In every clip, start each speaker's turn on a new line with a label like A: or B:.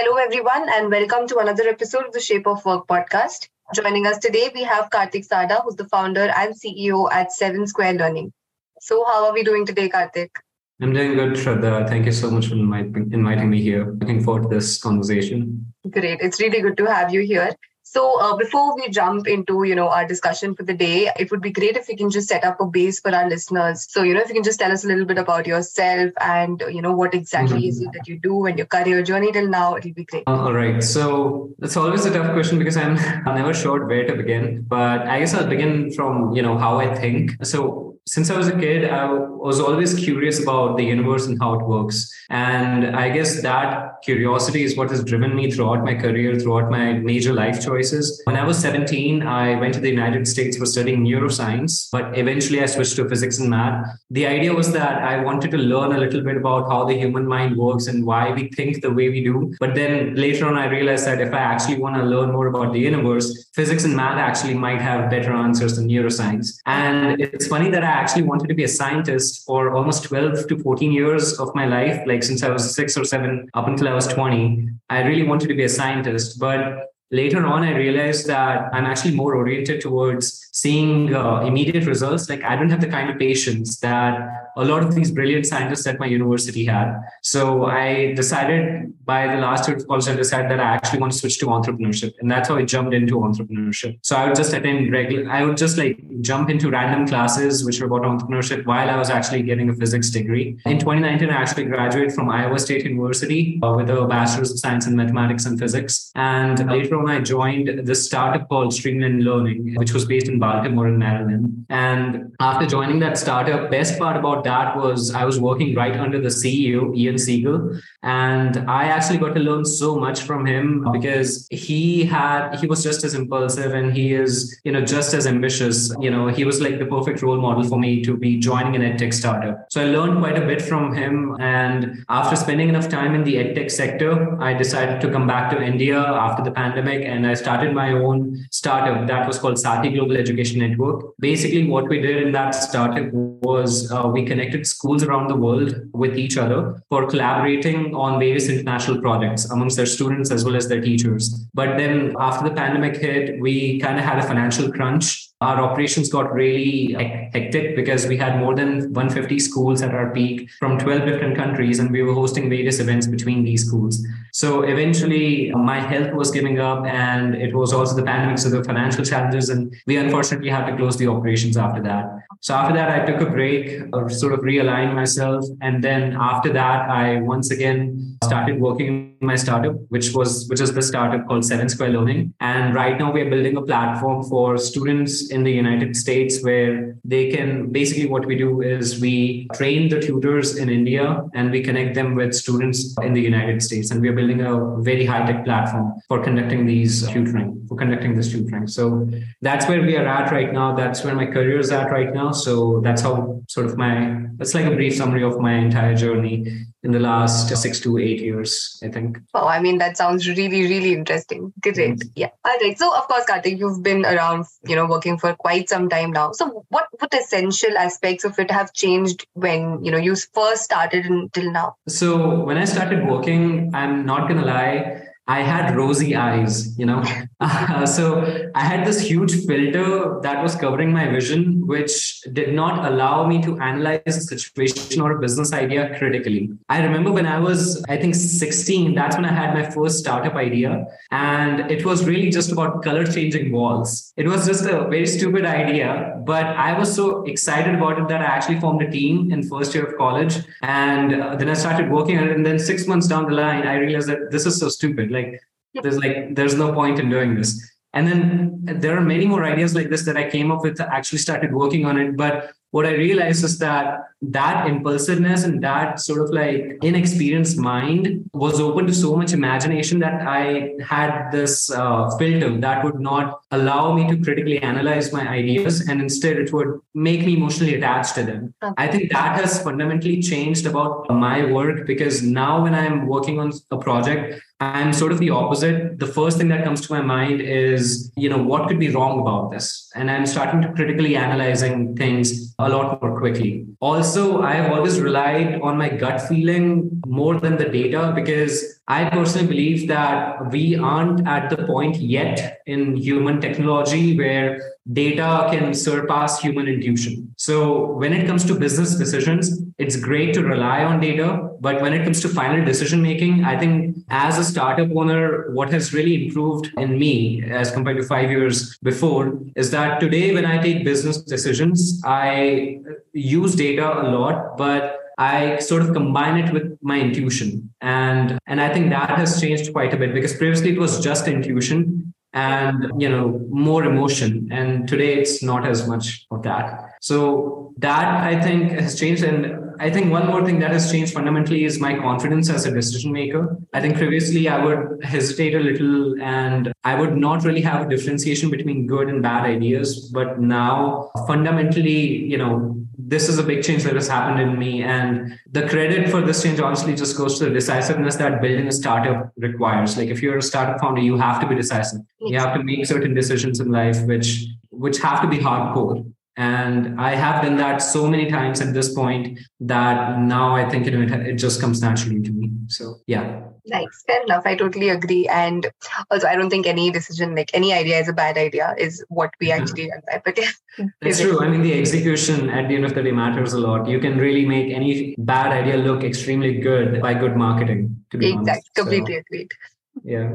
A: Hello, everyone, and welcome to another episode of the Shape of Work podcast. Joining us today, we have Kartik Sarda, who's the founder and CEO at Seven Square Learning. So, how are we doing today, Kartik?
B: I'm doing good, Shradha. Thank you so much for inviting me here. Looking forward to this conversation.
A: Great. It's really good to have you here. So uh, before we jump into you know our discussion for the day, it would be great if you can just set up a base for our listeners. So you know if you can just tell us a little bit about yourself and you know what exactly mm-hmm. is it that you do and your career journey till now, it'll be great.
B: Uh, all right. So it's always a tough question because I'm I'm never sure where to begin. But I guess I'll begin from you know how I think. So since I was a kid, I was always curious about the universe and how it works. And I guess that curiosity is what has driven me throughout my career, throughout my major life choices. When I was 17, I went to the United States for studying neuroscience, but eventually I switched to physics and math. The idea was that I wanted to learn a little bit about how the human mind works and why we think the way we do. But then later on, I realized that if I actually want to learn more about the universe, physics and math actually might have better answers than neuroscience. And it's funny that I actually wanted to be a scientist for almost 12 to 14 years of my life, like since I was six or seven up until I was 20. I really wanted to be a scientist. But later on, I realized that I'm actually more oriented towards seeing uh, immediate results. Like I don't have the kind of patience that a lot of these brilliant scientists at my university had. So I decided by the last year of college, I decided that I actually want to switch to entrepreneurship. And that's how I jumped into entrepreneurship. So I would just attend regular, I would just like jump into random classes which were about entrepreneurship while I was actually getting a physics degree. In 2019, I actually graduated from Iowa State University uh, with a bachelor's of science in mathematics and physics. And later I joined this startup called Streamline Learning, which was based in Baltimore in Maryland. And after joining that startup, best part about that was I was working right under the CEO, Ian Siegel. And I actually got to learn so much from him because he had, he was just as impulsive and he is, you know, just as ambitious. You know, he was like the perfect role model for me to be joining an edtech startup. So I learned quite a bit from him. And after spending enough time in the edtech sector, I decided to come back to India after the pandemic and I started my own startup that was called Sati Global Education Network. Basically, what we did in that startup was uh, we connected schools around the world with each other for collaborating on various international projects amongst their students as well as their teachers. But then after the pandemic hit, we kind of had a financial crunch our operations got really hectic because we had more than 150 schools at our peak from 12 different countries and we were hosting various events between these schools. So eventually my health was giving up and it was also the pandemic so the financial challenges and we unfortunately had to close the operations after that. So after that i took a break or sort of realigned myself and then after that i once again started working in my startup which was which is the startup called seven square learning and right now we're building a platform for students in the United States where they can basically what we do is we train the tutors in India and we connect them with students in the United States. And we are building a very high tech platform for conducting these tutoring, for conducting this tutoring. So that's where we are at right now. That's where my career is at right now. So that's how sort of my, that's like a brief summary of my entire journey in the last six to eight years, I think.
A: Oh, I mean, that sounds really, really interesting. Great. Mm-hmm. Yeah. All right. So, of course, Kartik, you've been around, you know, working for quite some time now. So, what what essential aspects of it have changed when, you know, you first started until now?
B: So, when I started working, I'm not going to lie, I had rosy eyes, you know. Uh, so I had this huge filter that was covering my vision, which did not allow me to analyze a situation or a business idea critically. I remember when I was, I think, 16, that's when I had my first startup idea. And it was really just about color changing walls. It was just a very stupid idea, but I was so excited about it that I actually formed a team in first year of college. And uh, then I started working on it. And then six months down the line, I realized that this is so stupid like there's like there's no point in doing this. And then there are many more ideas like this that i came up with actually started working on it. But what i realized is that that impulsiveness and that sort of like inexperienced mind was open to so much imagination that I had this uh, filter that would not allow me to critically analyze my ideas and instead it would make me emotionally attached to them. Okay. I think that has fundamentally changed about my work because now when I'm working on a project, I'm sort of the opposite. The first thing that comes to my mind is, you know, what could be wrong about this? And I'm starting to critically analyzing things a lot more quickly. Also, I've always relied on my gut feeling more than the data because I personally believe that we aren't at the point yet in human technology where data can surpass human intuition. So when it comes to business decisions, it's great to rely on data. But when it comes to final decision making, I think as a startup owner, what has really improved in me as compared to five years before is that today, when I take business decisions, I use data a lot, but I sort of combine it with my intuition. And and I think that has changed quite a bit because previously it was just intuition and you know more emotion and today it's not as much of that so that i think has changed and I think one more thing that has changed fundamentally is my confidence as a decision maker. I think previously I would hesitate a little and I would not really have a differentiation between good and bad ideas. But now, fundamentally, you know, this is a big change that has happened in me. And the credit for this change honestly just goes to the decisiveness that building a startup requires. Like if you're a startup founder, you have to be decisive. You have to make certain decisions in life which which have to be hardcore and i have done that so many times at this point that now i think you know it, it just comes naturally to me. So yeah.
A: Nice. Fair enough. I totally agree. And also i don't think any decision like any idea is a bad idea is what we mm-hmm. actually yeah. but
B: yeah that's true. I mean the execution at the end of the day matters a lot. You can really make any bad idea look extremely good by good marketing to be
A: exactly
B: honest.
A: completely so, agreed.
B: yeah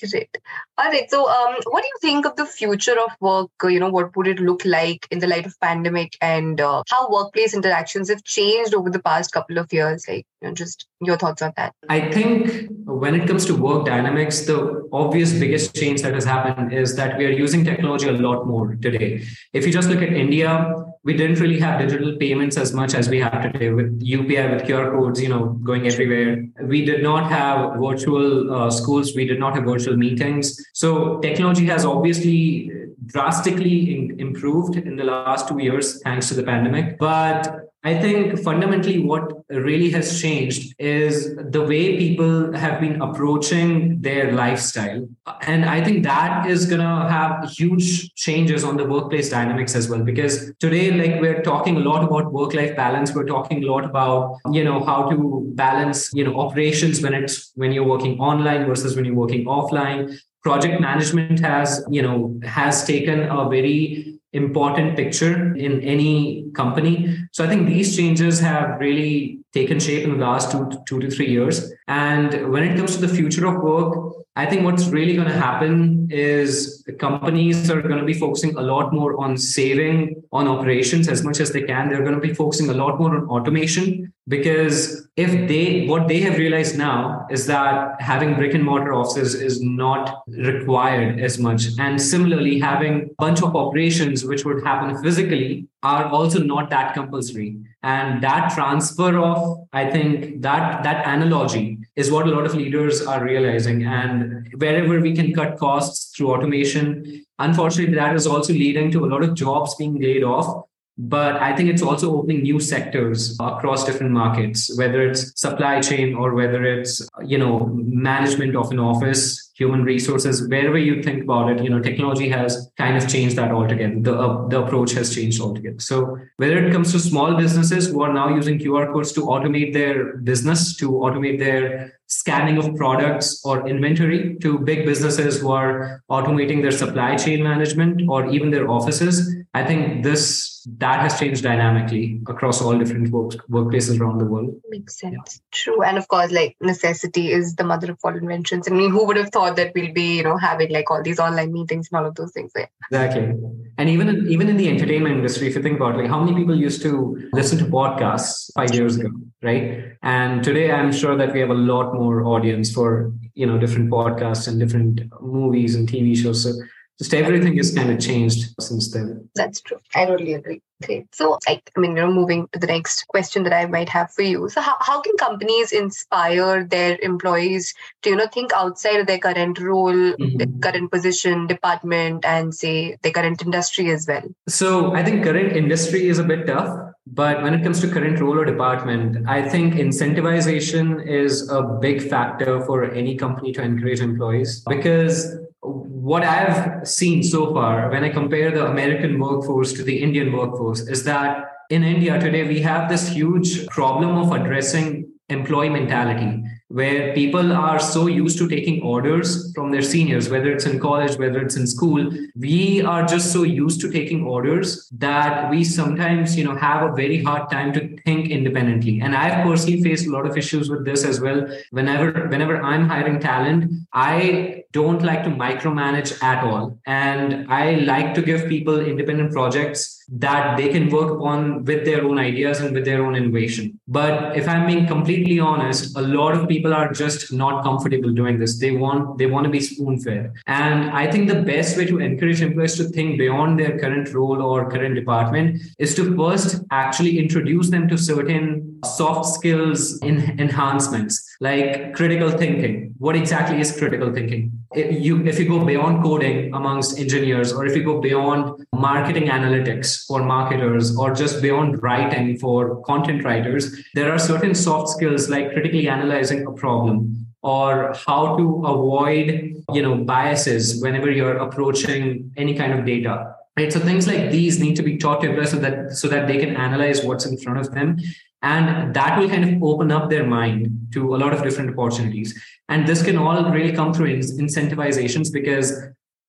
A: Great. All right. So, um, what do you think of the future of work? You know, what would it look like in the light of pandemic, and uh, how workplace interactions have changed over the past couple of years? Like, you know, just your thoughts on that.
B: I think when it comes to work dynamics, the obvious biggest change that has happened is that we are using technology a lot more today. If you just look at India, we didn't really have digital payments as much as we have today with UPI, with QR codes, you know, going everywhere. We did not have virtual uh, schools. We did not have virtual meetings. So technology has obviously drastically in- improved in the last two years thanks to the pandemic. But I think fundamentally what really has changed is the way people have been approaching their lifestyle. And I think that is going to have huge changes on the workplace dynamics as well. Because today, like we're talking a lot about work life balance, we're talking a lot about, you know, how to balance, you know, operations when it's when you're working online versus when you're working offline. Project management has, you know, has taken a very important picture in any company. So I think these changes have really taken shape in the last two, two to three years. And when it comes to the future of work, I think what's really going to happen is companies are going to be focusing a lot more on saving on operations as much as they can. They're going to be focusing a lot more on automation because if they what they have realized now is that having brick and mortar offices is not required as much. And similarly having a bunch of operations which would happen physically are also not that compulsory. And that transfer of i think that that analogy is what a lot of leaders are realizing. And wherever we can cut costs through automation unfortunately that is also leading to a lot of jobs being laid off but i think it's also opening new sectors across different markets whether it's supply chain or whether it's you know management of an office human resources wherever you think about it you know technology has kind of changed that altogether. The, uh, the approach has changed altogether. So whether it comes to small businesses who are now using qr codes to automate their business to automate their scanning of products or inventory to big businesses who are automating their supply chain management or even their offices i think this that has changed dynamically across all different work, workplaces around the world.
A: Makes sense. Yeah. true. And of course like necessity is the mother of all inventions. I mean who would have thought that we'll be you know having like all these online meetings and all of those things
B: yeah. exactly. And even in, even in the entertainment industry if you think about like how many people used to listen to podcasts five years ago right? And today i'm sure that we have a lot more audience for you know different podcasts and different movies and tv shows. So just everything has kind of changed since then.
A: That's true. I totally agree. Great. So, I, I mean, you know, moving to the next question that I might have for you. So, how, how can companies inspire their employees to, you know, think outside of their current role, mm-hmm. their current position, department, and say their current industry as well?
B: So, I think current industry is a bit tough. But when it comes to current role or department, I think incentivization is a big factor for any company to encourage employees because what I've seen so far when I compare the American workforce to the Indian workforce is that in India today, we have this huge problem of addressing employee mentality where people are so used to taking orders from their seniors, whether it's in college, whether it's in school. We are just so used to taking orders that we sometimes, you know, have a very hard time to think independently. And I've personally faced a lot of issues with this as well. Whenever, whenever I'm hiring talent, I don't like to micromanage at all. And I like to give people independent projects that they can work upon with their own ideas and with their own innovation. But if I'm being completely honest, a lot of people are just not comfortable doing this. They want they want to be spoon fed. And I think the best way to encourage employees to think beyond their current role or current department is to first actually introduce them to certain soft skills in enhancements like critical thinking. What exactly is critical thinking? If you if you go beyond coding amongst engineers or if you go beyond marketing analytics for marketers or just beyond writing for content writers, there are certain soft skills like critically analyzing a problem or how to avoid you know biases whenever you're approaching any kind of data right so things like these need to be taught to employees so that so that they can analyze what's in front of them and that will kind of open up their mind to a lot of different opportunities and this can all really come through incentivizations because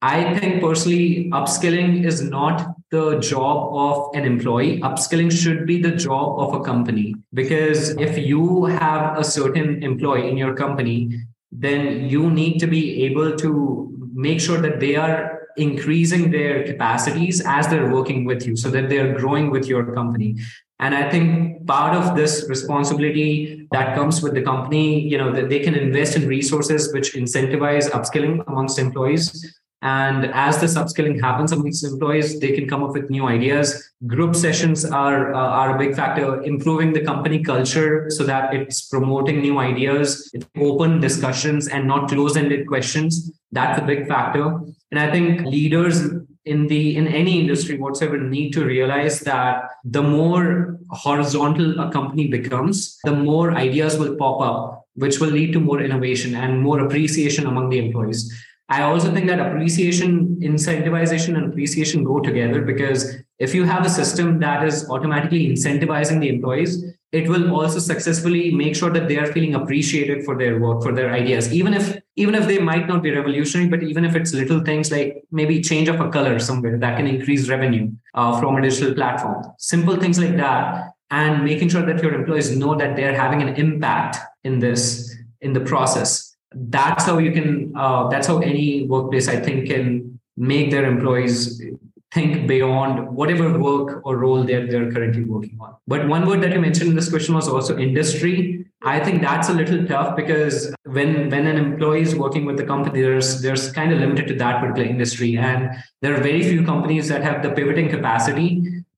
B: I think personally, upskilling is not the job of an employee. Upskilling should be the job of a company. Because if you have a certain employee in your company, then you need to be able to make sure that they are increasing their capacities as they're working with you so that they're growing with your company and i think part of this responsibility that comes with the company you know that they can invest in resources which incentivize upskilling amongst employees and as this upskilling happens amongst employees, they can come up with new ideas. Group sessions are, uh, are a big factor, improving the company culture so that it's promoting new ideas, open discussions and not close-ended questions. That's a big factor. And I think leaders in the in any industry whatsoever need to realize that the more horizontal a company becomes the more ideas will pop up which will lead to more innovation and more appreciation among the employees. I also think that appreciation, incentivization, and appreciation go together because if you have a system that is automatically incentivizing the employees, it will also successfully make sure that they are feeling appreciated for their work, for their ideas, even if even if they might not be revolutionary, but even if it's little things like maybe change of a color somewhere that can increase revenue uh, from a digital platform, simple things like that, and making sure that your employees know that they're having an impact in this in the process. That's how you can uh, that's how any workplace i think can make their employees think beyond whatever work or role they're, they're currently working on. But one word that you mentioned in this question was also industry. I think that's a little tough because when when an employee is working with the company there's there's kind of limited to that particular industry. And there are very few companies that have the pivoting capacity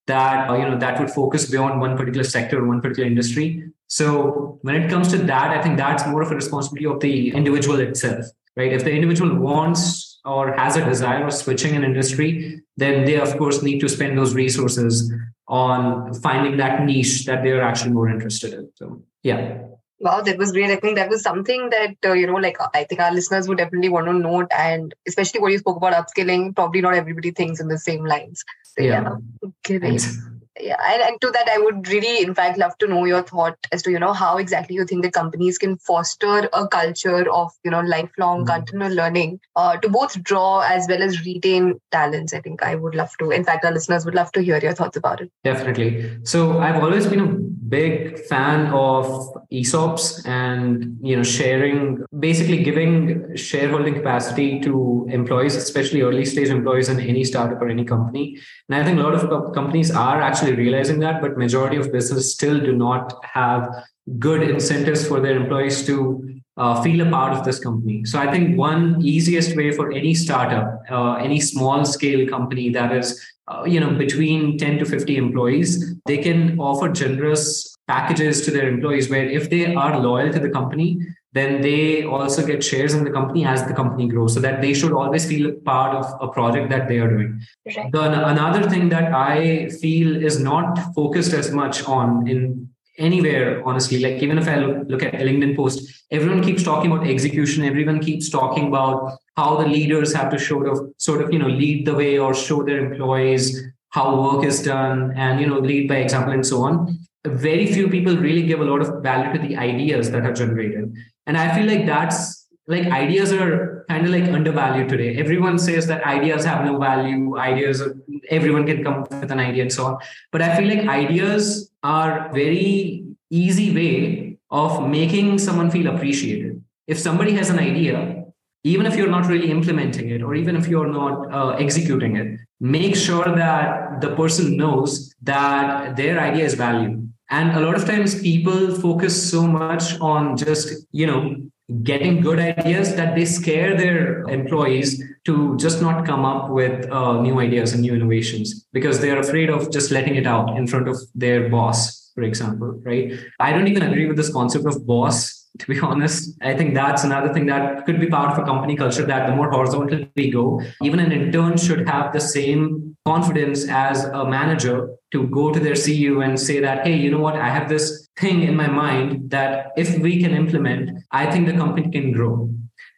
B: that you know that would focus beyond one particular sector or one particular industry. So when it comes to that, I think that's more of a responsibility of the individual itself, right? If the individual wants or has a desire of switching an industry, then they of course need to spend those resources on finding that niche that they're actually more interested in. So yeah.
A: Wow, that was great. I think that was something that, uh, you know, like I think our listeners would definitely want to note. And especially what you spoke about upskilling, probably not everybody thinks in the same lines. So, yeah. yeah. Great. Thanks yeah and, and to that i would really in fact love to know your thought as to you know how exactly you think that companies can foster a culture of you know lifelong mm-hmm. continual learning uh, to both draw as well as retain talents i think i would love to. In fact our listeners would love to hear your thoughts about it.
B: Definitely. So i've always been a big fan of esops and you know sharing basically giving shareholding capacity to employees especially early stage employees in any startup or any company. And i think a lot of companies are actually actually realizing that, but majority of businesses still do not have good incentives for their employees to uh, feel a part of this company. So I think one easiest way for any startup, uh, any small scale company that is, uh, you know, between 10 to 50 employees, they can offer generous packages to their employees where if they are loyal to the company, then they also get shares in the company as the company grows. So that they should always feel part of a project that they are doing. Right. the, another thing that i feel is not focused as much on in anywhere honestly. Like even if i look, look at a linkedin post everyone keeps talking about execution. Everyone keeps talking about how the leaders have to sort of sort of you know lead the way or show their employees how work is done and you know lead by example and so on. Very few people really give a lot of value to the ideas that are generated and i feel like that's like ideas are kind of like undervalued today. Everyone says that ideas have no value ideas everyone can come up with an idea and so on. But i feel like ideas are very easy way of making someone feel appreciated. If somebody has an idea even if you're not really implementing it or even if you're not uh, executing it make sure that the person knows that their idea is valued and a lot of times people focus so much on just you know getting good ideas that they scare their employees to just not come up with uh, new ideas and new innovations because they're afraid of just letting it out in front of their boss for example right? I don't even agree with this concept of boss to be honest. I think that's another thing that could be part of a company culture that the more horizontal we go, even an intern should have the same confidence as a manager to go to their CEO and say that, hey, you know what, I have this thing in my mind that if we can implement, I think the company can grow.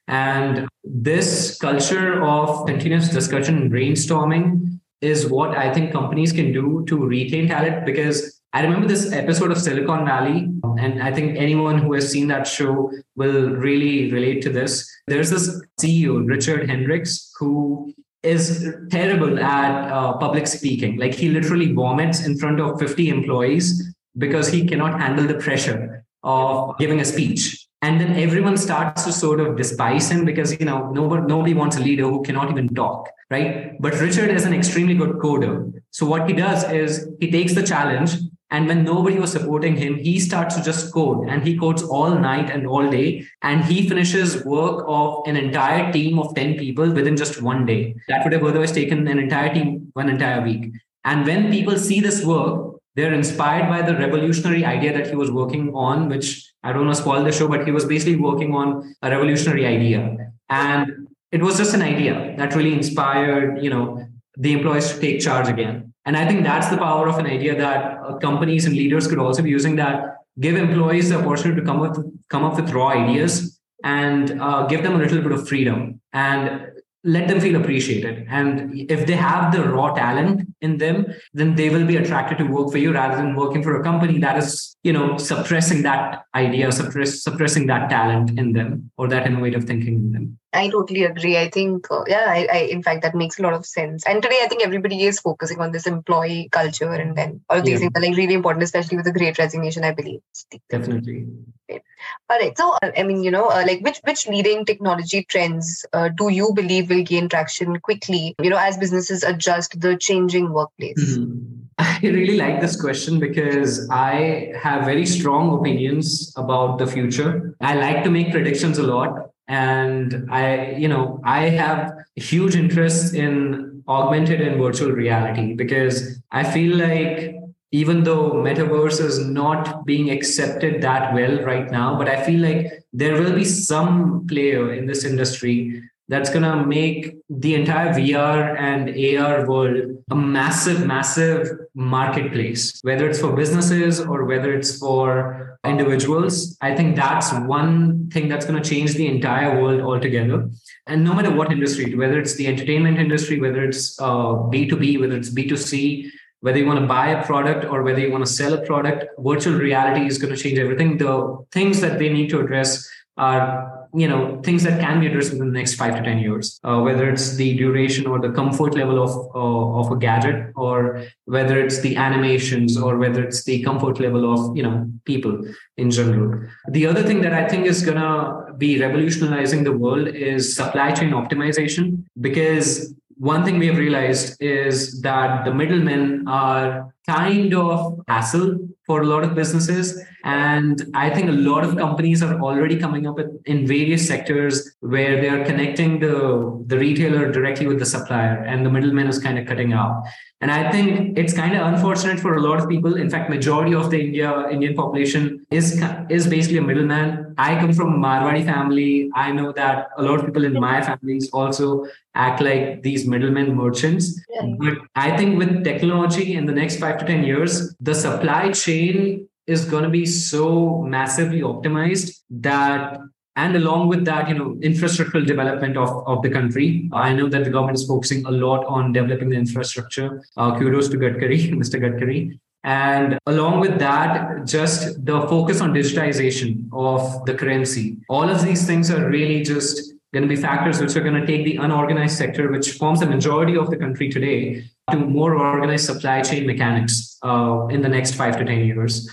B: And this culture of continuous discussion, and brainstorming is what I think companies can do to retain talent because I remember this episode of Silicon Valley, and I think anyone who has seen that show will really relate to this. There's this CEO, Richard Hendricks, who is terrible at uh, public speaking. Like he literally vomits in front of 50 employees because he cannot handle the pressure of giving a speech. And then everyone starts to sort of despise him because you know nobody nobody wants a leader who cannot even talk, right? But Richard is an extremely good coder. So what he does is he takes the challenge and when nobody was supporting him, he starts to just code and he codes all night and all day. And he finishes work of an entire team of 10 people within just one day. That would have otherwise taken an entire team one entire week. And when people see this work, they're inspired by the revolutionary idea that he was working on, which I don't want to spoil the show, but he was basically working on a revolutionary idea. And it was just an idea that really inspired, you know, the employees to take charge again. And I think that's the power of an idea that uh, companies and leaders could also be using that give employees the opportunity to come up come up with raw ideas and uh, give them a little bit of freedom and let them feel appreciated. And if they have the raw talent in them then they will be attracted to work for you rather than working for a company that is you know suppressing that idea suppress, suppressing that talent in them or that innovative thinking in them
A: I totally agree. I think, uh, yeah, I, I, in fact, that makes a lot of sense. And today, I think everybody is focusing on this employee culture, and then all of these yeah. things are like really important, especially with the Great Resignation. I believe.
B: Definitely.
A: All right. So, uh, I mean, you know, uh, like which which leading technology trends uh, do you believe will gain traction quickly? You know, as businesses adjust the changing workplace.
B: Mm-hmm. I really like this question because I have very strong opinions about the future. I like to make predictions a lot and i you know i have huge interest in augmented and virtual reality because i feel like even though metaverse is not being accepted that well right now but i feel like there will be some player in this industry that's going to make the entire VR and AR world a massive, massive marketplace, whether it's for businesses or whether it's for individuals. I think that's one thing that's going to change the entire world altogether. And no matter what industry, whether it's the entertainment industry, whether it's uh, B2B, whether it's B2C, whether you want to buy a product or whether you want to sell a product, virtual reality is going to change everything. The things that they need to address are you know things that can be addressed within the next five to ten years uh, whether it's the duration or the comfort level of uh, of a gadget or whether it's the animations or whether it's the comfort level of you know people in general. The other thing that i think is to be revolutionizing the world is supply chain optimization because one thing we have realized is that the middlemen are kind of hassle for a lot of businesses. And I think a lot of companies are already coming up with, in various sectors where they are connecting the, the retailer directly with the supplier and the middleman is kind of cutting out. And I think it's kind of unfortunate for a lot of people. In fact, majority of the India Indian population is is basically a middleman. I come from a Marwadi family. I know that a lot of people in my families also act like these middlemen merchants. Yeah. But I think with technology in the next five to ten years, the supply chain is going to be so massively optimized that and along with that you know infrastructural development of, of the country. I know that the government is focusing a lot on developing the infrastructure. Uh, kudos to gadkari mr gadkari. And along with that just the focus on digitization of the currency. All of these things are really just going to be factors which are going to take the unorganized sector which forms the majority of the country today to more organized supply chain mechanics uh, in the next five to ten years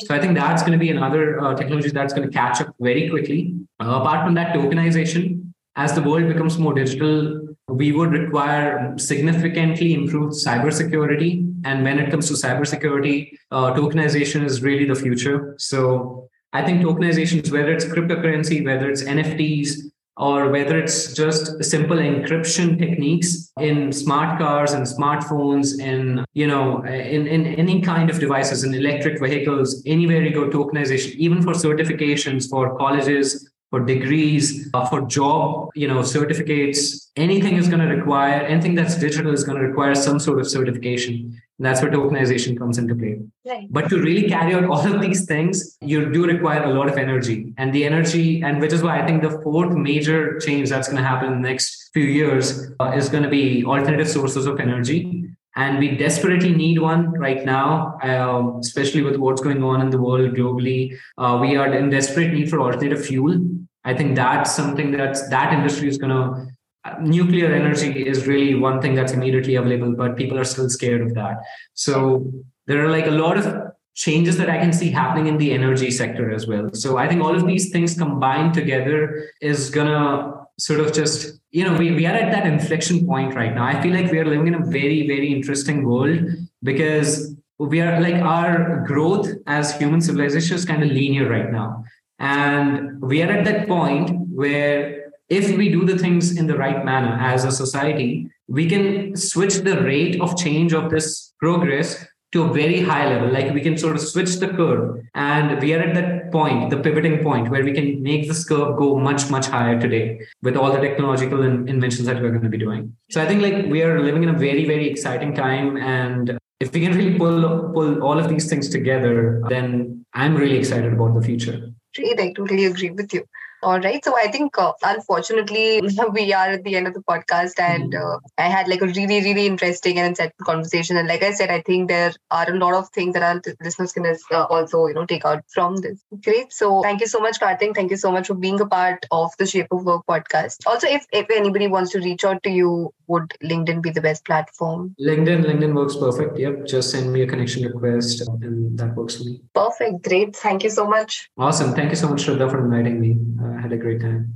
B: so I think that's going to be another uh, technology that's going to catch up very quickly. Uh, apart from that, tokenization, as the world becomes more digital, we would require significantly improved cybersecurity. And when it comes to cybersecurity, uh, tokenization is really the future. So I think tokenization, whether it's cryptocurrency, whether it's NFTs, or whether it's just simple encryption techniques in smart cars and smartphones and you know in, in any kind of devices in electric vehicles anywhere you go tokenization even for certifications for colleges for degrees, uh, for job, you know, certificates. Anything is going to require anything that's digital is going to require some sort of certification. And that's where tokenization comes into play. Right. But to really carry out all of these things, you do require a lot of energy, and the energy, and which is why I think the fourth major change that's going to happen in the next few years uh, is going to be alternative sources of energy and we desperately need one right now, um, especially with what's going on in the world globally. Uh, we are in desperate need for alternative fuel. I think that's something that that industry is going to. Nuclear energy is really one thing that's immediately available, but people are still scared of that. So there are like a lot of changes that I can see happening in the energy sector as well. So I think all of these things combined together is gonna sort of just you know we, we are at that inflection point right now i feel like we are living in a very very interesting world because we are like our growth as human civilization is kind of linear right now and we are at that point where if we do the things in the right manner as a society we can switch the rate of change of this progress to a very high level. Like we can sort of switch the curve and we are at that point the pivoting point where we can make this curve go much much higher today with all the technological inventions that we're going to be doing. So i think like we are living in a very very exciting time and if we can really pull pull all of these things together then i'm really excited about the future.
A: Great, I totally agree with you. All right. So I think, uh, unfortunately, we are at the end of the podcast, and mm-hmm. uh, I had like a really, really interesting and insightful conversation. And like I said, I think there are a lot of things that our listeners can uh, also, you know, take out from this. Great. So thank you so much, Kartik. Thank you so much for being a part of the Shape of Work podcast. Also, if if anybody wants to reach out to you, would LinkedIn be the best platform?
B: LinkedIn, LinkedIn works perfect. Yep. Just send me a connection request, and that works for me.
A: Perfect. Great. Thank you so much.
B: Awesome. Thank you so much, Shradha, for inviting me. I had a great time.